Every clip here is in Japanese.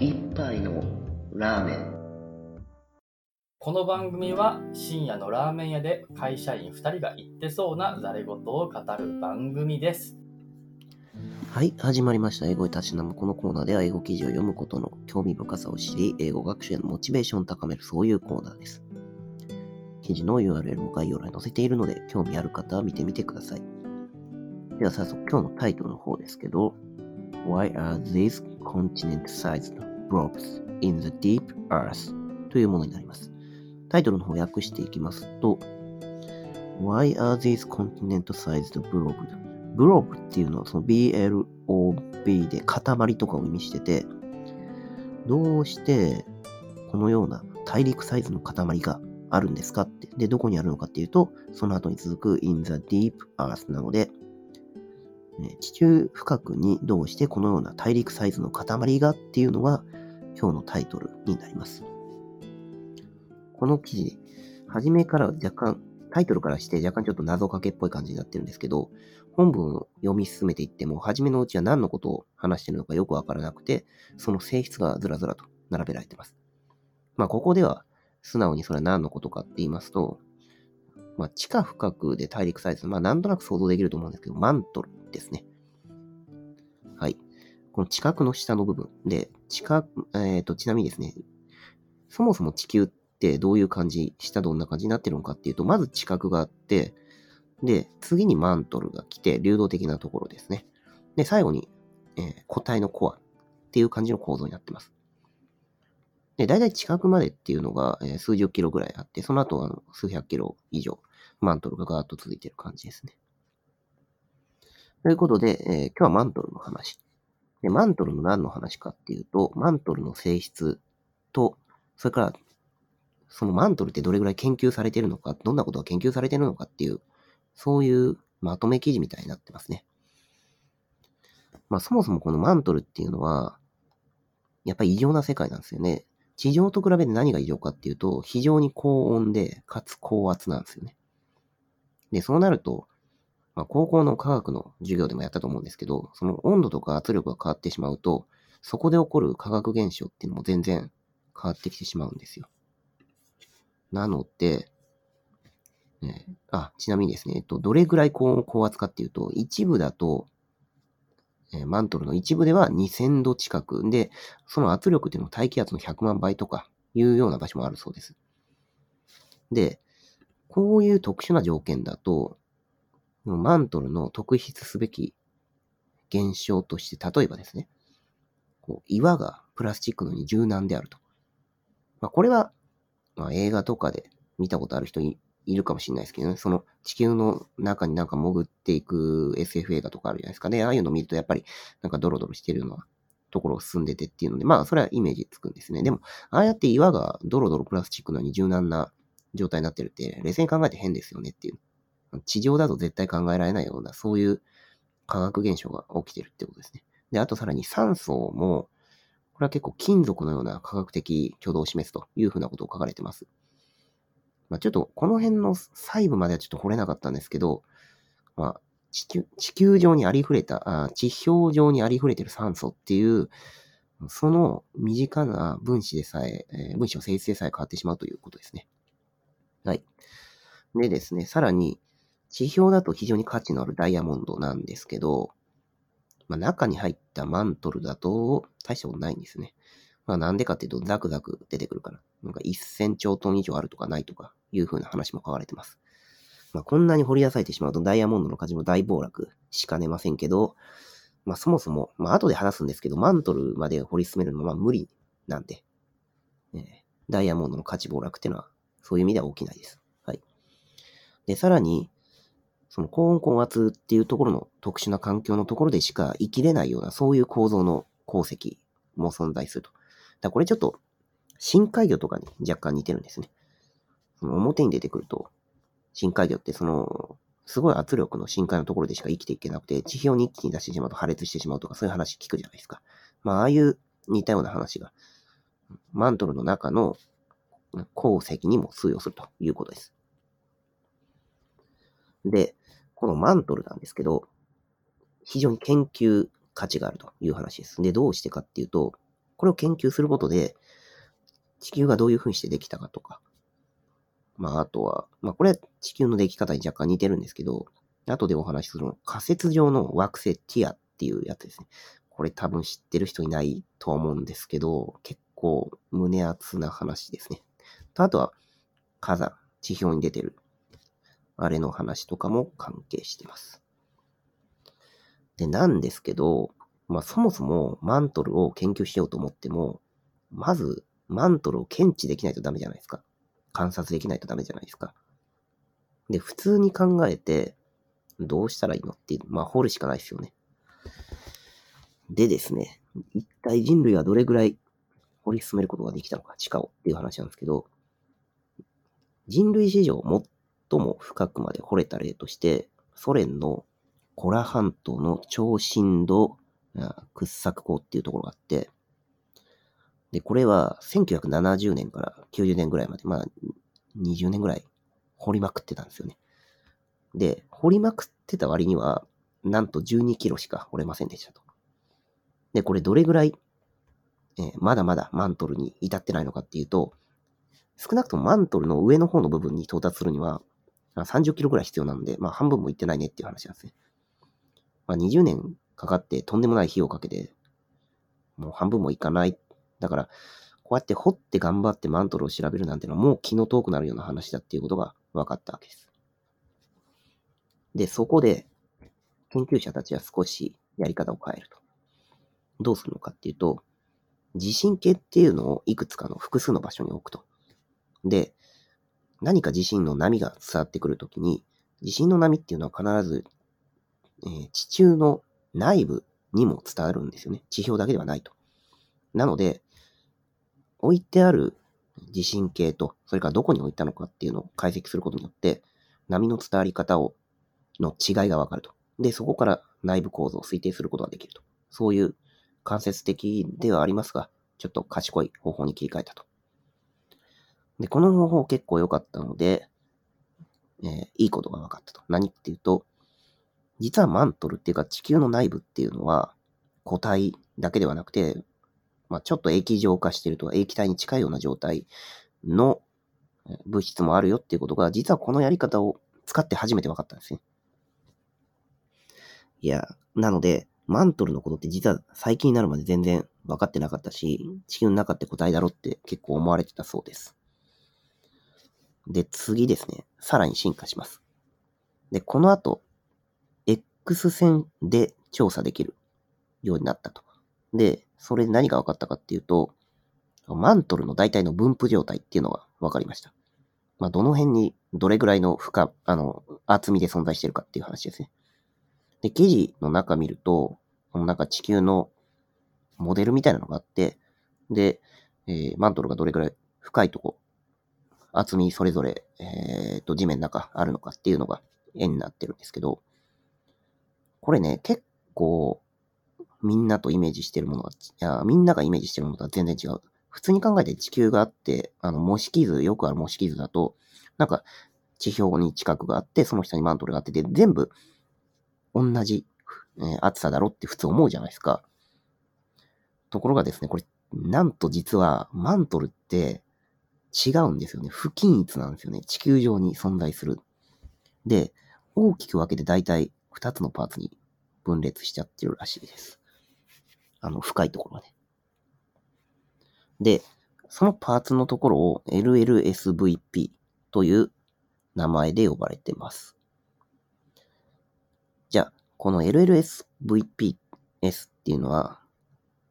一杯のラーメンこの番組は深夜のラーメン屋で会社員2人が言ってそうなざれ言を語る番組です。はい、始まりました。英語にたしなむこのコーナーでは英語記事を読むことの興味深さを知り、英語学習へのモチベーションを高める、そういうコーナーです。記事の URL も概要欄に載せているので、興味ある方は見てみてください。では早速今日のタイトルの方ですけど、Why are these continent-sized blobs in the deep earth? というものになります。タイトルの方を訳していきますと、Why are these continent-sized blobs? ブロブっていうのはその BLOB で塊とかを意味してて、どうしてこのような大陸サイズの塊があるんですかって。で、どこにあるのかっていうと、その後に続く in the deep earth なので、地中深くにどうしてこのような大陸サイズの塊がっていうのが今日のタイトルになります。この記事、初めから若干、タイトルからして若干ちょっと謎かけっぽい感じになってるんですけど、本文を読み進めていっても、初めのうちは何のことを話してるのかよくわからなくて、その性質がずらずらと並べられてます。まあ、ここでは、素直にそれは何のことかって言いますと、まあ、地下深くで大陸サイズ、まあ、なんとなく想像できると思うんですけど、マントルですね。はい。この地殻の下の部分で、地下、えっ、と、ちなみにですね、そもそも地球ってどういう感じ、下どんな感じになってるのかっていうと、まず地殻があって、で、次にマントルが来て、流動的なところですね。で、最後に、えー固体のコアっていう感じの構造になってます。で、大体地殻までっていうのが、えー数十キロぐらいあって、その後は数百キロ以上、マントルがガーッと続いてる感じですね。ということで、えー今日はマントルの話。で、マントルの何の話かっていうと、マントルの性質と、それから、そのマントルってどれぐらい研究されてるのか、どんなことが研究されてるのかっていう、そういうまとめ記事みたいになってますね。まあそもそもこのマントルっていうのは、やっぱり異常な世界なんですよね。地上と比べて何が異常かっていうと、非常に高温で、かつ高圧なんですよね。で、そうなると、まあ、高校の科学の授業でもやったと思うんですけど、その温度とか圧力が変わってしまうと、そこで起こる化学現象っていうのも全然変わってきてしまうんですよ。なので、ねあ、ちなみにですね、えっと、どれぐらい高温高圧かっていうと、一部だと、えマントルの一部では2000度近くで、その圧力っていうのは大気圧の100万倍とかいうような場所もあるそうです。で、こういう特殊な条件だと、マントルの特筆すべき現象として、例えばですね、こう岩がプラスチックのに柔軟であると。まあ、これは、まあ、映画とかで見たことある人いるかもしれないですけどね、その地球の中になんか潜っていく SF 映画とかあるじゃないですかね。ああいうの見るとやっぱりなんかドロドロしてるようなところを進んでてっていうので、まあそれはイメージつくんですね。でも、ああやって岩がドロドロプラスチックのに柔軟な状態になってるって、冷静に考えて変ですよねっていう。地上だと絶対考えられないような、そういう化学現象が起きてるってことですね。で、あとさらに酸素も、これは結構金属のような科学的挙動を示すというふうなことを書かれてます。まあ、ちょっとこの辺の細部まではちょっと掘れなかったんですけど、まあ、地球地球上にありふれた、あ地表上にありふれてる酸素っていう、その身近な分子でさえ、えー分子の性質でさえ変わってしまうということですね。はい。でですね、さらに、地表だと非常に価値のあるダイヤモンドなんですけど、まあ、中に入ったマントルだと大したことないんですね。まあなんでかっていうとザクザク出てくるから。なんか1000兆トン以上あるとかないとかいう風な話も書かれてます。まあこんなに掘り出されてしまうとダイヤモンドの価値も大暴落しかねませんけど、まあそもそも、まあ後で話すんですけど、マントルまで掘り進めるのは無理なんで、えダイヤモンドの価値暴落っていうのはそういう意味では起きないです。はい。で、さらに、その高温高圧っていうところの特殊な環境のところでしか生きれないようなそういう構造の鉱石も存在すると。だこれちょっと深海魚とかに若干似てるんですね。その表に出てくると、深海魚ってその、すごい圧力の深海のところでしか生きていけなくて、地表に一気に出してしまうと破裂してしまうとか、そういう話聞くじゃないですか。まあ、ああいう似たような話が、マントルの中の鉱石にも通用するということです。で、このマントルなんですけど、非常に研究価値があるという話です。で、どうしてかっていうと、これを研究することで、地球がどういう風にしてできたかとか、まあ、あとは、まあ、これは地球のでき方に若干似てるんですけど、後でお話しするの仮説上の惑星ティアっていうやつですね。これ多分知ってる人いないと思うんですけど、結構胸熱な話ですね。と、あとは火山、地表に出てる、あれの話とかも関係してます。で、なんですけど、まあそもそもマントルを研究しようと思っても、まずマントルを検知できないとダメじゃないですか。観察できないとダメじゃないですか。で、普通に考えて、どうしたらいいのっていう、まあ掘るしかないですよね。でですね、一体人類はどれぐらい掘り進めることができたのか、地下をっていう話なんですけど、人類史上最も深くまで掘れた例として、ソ連のコラ半島の超深度掘削港っていうところがあって、で、これは1970年から90年ぐらいまで、まあ20年ぐらい掘りまくってたんですよね。で、掘りまくってた割には、なんと12キロしか掘れませんでしたと。で、これどれぐらいえー、まだまだマントルに至ってないのかっていうと、少なくともマントルの上の方の部分に到達するには、30キロぐらい必要なんで、まあ半分もいってないねっていう話なんですね。まあ20年かかってとんでもない費用をかけて、もう半分もいかない。だから、こうやって掘って頑張ってマントルを調べるなんてのはもう気の遠くなるような話だっていうことが分かったわけです。で、そこで、研究者たちは少しやり方を変えると。どうするのかっていうと、地震計っていうのをいくつかの複数の場所に置くと。で、何か地震の波が伝わってくるときに、地震の波っていうのは必ず、えー、地中の内部にも伝わるんですよね。地表だけではないと。なので、置いてある地震計と、それからどこに置いたのかっていうのを解析することによって、波の伝わり方を、の違いがわかると。で、そこから内部構造を推定することができると。そういう間接的ではありますが、ちょっと賢い方法に切り替えたと。で、この方法結構良かったので、えー、いいことが分かったと。何っていうと、実はマントルっていうか地球の内部っていうのは固体だけではなくて、まあ、ちょっと液状化してるとか液体に近いような状態の物質もあるよっていうことが、実はこのやり方を使って初めて分かったんですね。いや、なので、マントルのことって実は最近になるまで全然分かってなかったし、地球の中って答えだろって結構思われてたそうです。で、次ですね。さらに進化します。で、この後、X 線で調査できるようになったと。で、それで何が分かったかっていうと、マントルの大体の分布状態っていうのが分かりました。まあ、どの辺にどれぐらいの負荷、あの、厚みで存在してるかっていう話ですね。で、記事の中見ると、このなんか地球のモデルみたいなのがあって、で、えー、マントルがどれくらい深いとこ、厚みそれぞれ、えー、と、地面の中あるのかっていうのが絵になってるんですけど、これね、結構、みんなとイメージしてるものが、いや、みんながイメージしてるものとは全然違う。普通に考えて地球があって、あの、模式図、よくある模式図だと、なんか、地表に近くがあって、その下にマントルがあってて、全部、同じえー、暑さだろって普通思うじゃないですか。ところがですね、これ、なんと実はマントルって違うんですよね。不均一なんですよね。地球上に存在する。で、大きく分けて大体2つのパーツに分裂しちゃってるらしいです。あの、深いところまで。で、そのパーツのところを LLSVP という名前で呼ばれてます。じゃあ、この LLSVPS っていうのは、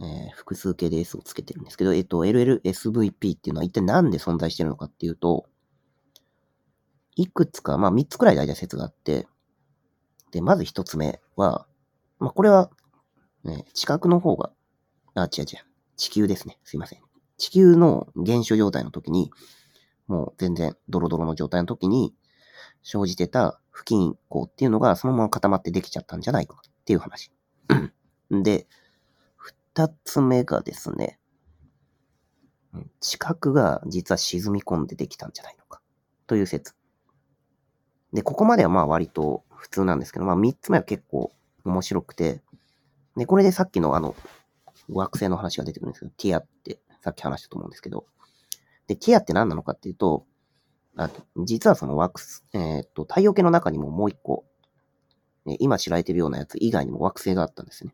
えー、複数形で S をつけてるんですけど、えっと、LLSVP っていうのは一体何で存在してるのかっていうと、いくつか、まあ3つくらい大体説があって、で、まず1つ目は、まあこれは、ね、地殻の方が、あ、違う違う、地球ですね。すいません。地球の原種状態の時に、もう全然ドロドロの状態の時に、生じてた不均衡っていうのがそのまま固まってできちゃったんじゃないかっていう話。で、二つ目がですね、地殻が実は沈み込んでできたんじゃないのかという説。で、ここまではまあ割と普通なんですけど、まあ三つ目は結構面白くて、で、これでさっきのあの、惑星の話が出てくるんですけど、ティアってさっき話したと思うんですけど、で、ティアって何なのかっていうと、あ実はその惑星、えっ、と、太陽系の中にももう一個、ね今知られてるようなやつ以外にも惑星があったんですね。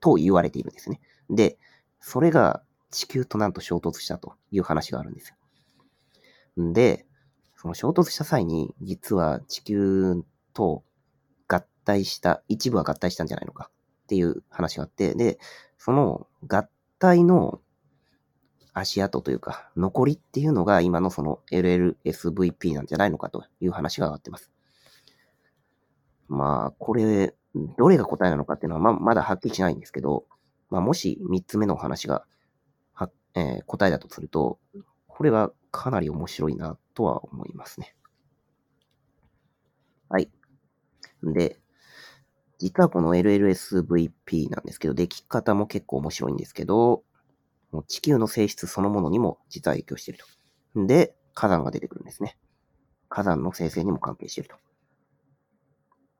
と言われているんですね。で、それが地球となんと衝突したという話があるんですよ。んで、その衝突した際に、実は地球と合体した、一部は合体したんじゃないのかっていう話があって、で、その合体の足跡というか、残りっていうのが今のその LLSVP なんじゃないのかという話が上がってます。まあ、これ、どれが答えなのかっていうのはままだはっきりしないんですけど、まあ、もし3つ目のお話がは、えー、答えだとすると、これはかなり面白いなとは思いますね。はい。で、実はこの LLSVP なんですけど、出来方も結構面白いんですけど、もう地球の性質そのものにも実は影響していると。で、火山が出てくるんですね。火山の生成にも関係していると。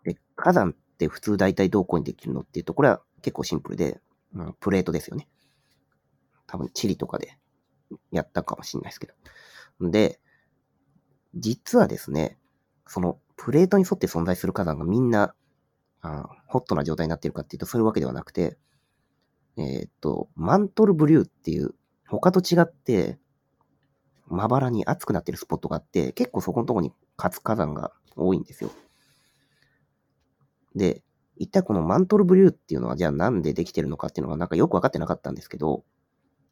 で、火山って普通大体どこにできるのっていうと、これは結構シンプルで、うん、プレートですよね。多分チリとかでやったかもしれないですけど。で、実はですね、そのプレートに沿って存在する火山がみんな、あホットな状態になってるかっていうと、そういうわけではなくて、えー、っと、マントルブリューっていう、他と違って、まばらに熱くなってるスポットがあって、結構そこのとこに活火山が多いんですよ。で、一体このマントルブリューっていうのはじゃあなんでできてるのかっていうのがなんかよくわかってなかったんですけど、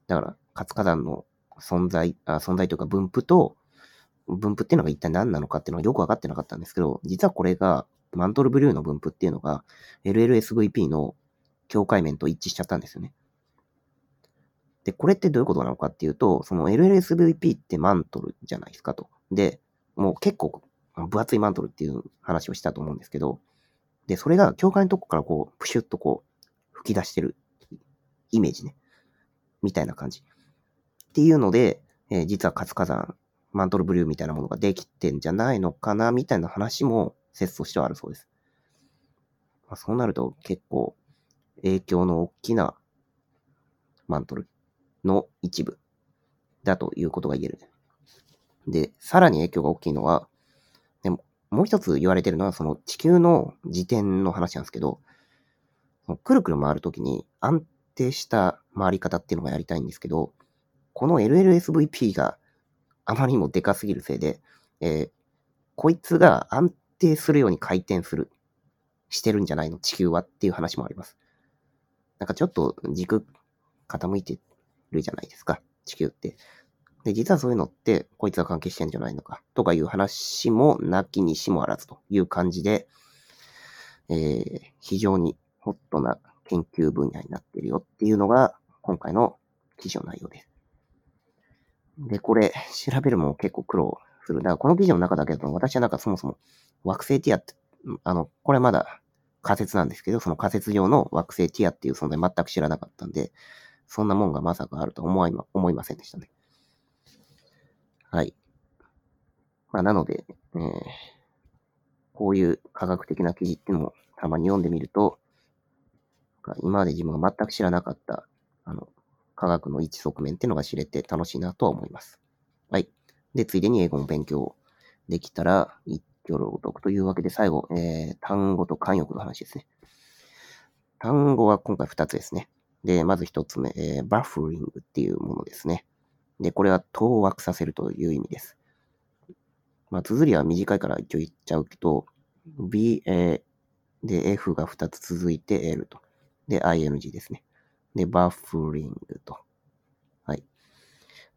だから活火山の存在、あ存在というか分布と、分布っていうのが一体何なのかっていうのがよくわかってなかったんですけど、実はこれが、マントルブリューの分布っていうのが、LLSVP の境界面と一致しちゃったんですよね。で、これってどういうことなのかっていうと、その LLSVP ってマントルじゃないですかと。で、もう結構分厚いマントルっていう話をしたと思うんですけど、で、それが境界のとこからこう、プシュッとこう、吹き出してるイメージね。みたいな感じ。っていうので、えー、実は活火山、マントルブリューみたいなものができてんじゃないのかな、みたいな話も説としてはあるそうです。まあ、そうなると結構影響の大きなマントルの一部だということが言える。で、さらに影響が大きいのは、も、う一つ言われてるのは、その地球の自転の話なんですけど、くるくる回るときに安定した回り方っていうのがやりたいんですけど、この LLSVP があまりにもでかすぎるせいで、えー、こいつが安定するように回転する、してるんじゃないの地球はっていう話もあります。なんかちょっと軸傾いてるじゃないですか、地球って。で、実はそういうのって、こいつが関係してんじゃないのか、とかいう話も、なきにしもあらずという感じで、えー、非常にホットな研究分野になってるよっていうのが、今回の記事の内容です。で、これ、調べるも結構苦労する。だからこの記事の中だけだと、私はなんかそもそも惑星ティアって、あの、これまだ仮説なんですけど、その仮説上の惑星ティアっていう存在全く知らなかったんで、そんなもんがまさかあると思いま、思いませんでしたね。はい。まあ、なので、えー、こういう科学的な記事っていうのもたまに読んでみると、今まで自分が全く知らなかった、あの、科学の一側面っていうのが知れて楽しいなとは思います。はい。で、ついでに英語の勉強できたら、一挙朗読というわけで最後、えー、単語と慣用句の話ですね。単語は今回2つですね。で、まず1つ目、えー、バッフリングっていうものですね。で、これは当惑させるという意味です。まあ、綴りは短いから一応言っちゃうけど、B、A で F が2つ続いて L と。で、ing ですね。で、バッフリングと。はい。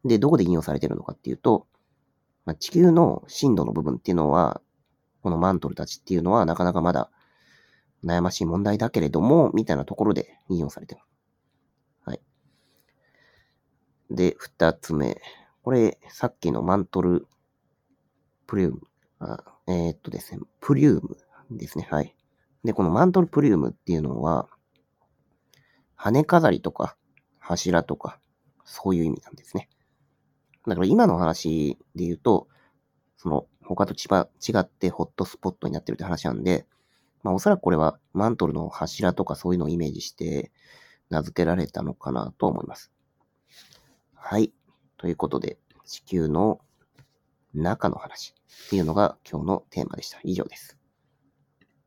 で、どこで引用されてるのかっていうと、まあ、地球の深度の部分っていうのは、このマントルたちっていうのはなかなかまだ悩ましい問題だけれども、みたいなところで引用されてる。はい。で、二つ目。これ、さっきのマントルプリウム。あえー、っとですね、プリウムですね。はい。で、このマントルプリウムっていうのは、羽飾りとか、柱とか、そういう意味なんですね。だから今の話で言うと、その、他と違ってホットスポットになってるって話なんで、まあおそらくこれはマントルの柱とかそういうのをイメージして名付けられたのかなと思います。はい。ということで、地球の中の話っていうのが今日のテーマでした。以上です。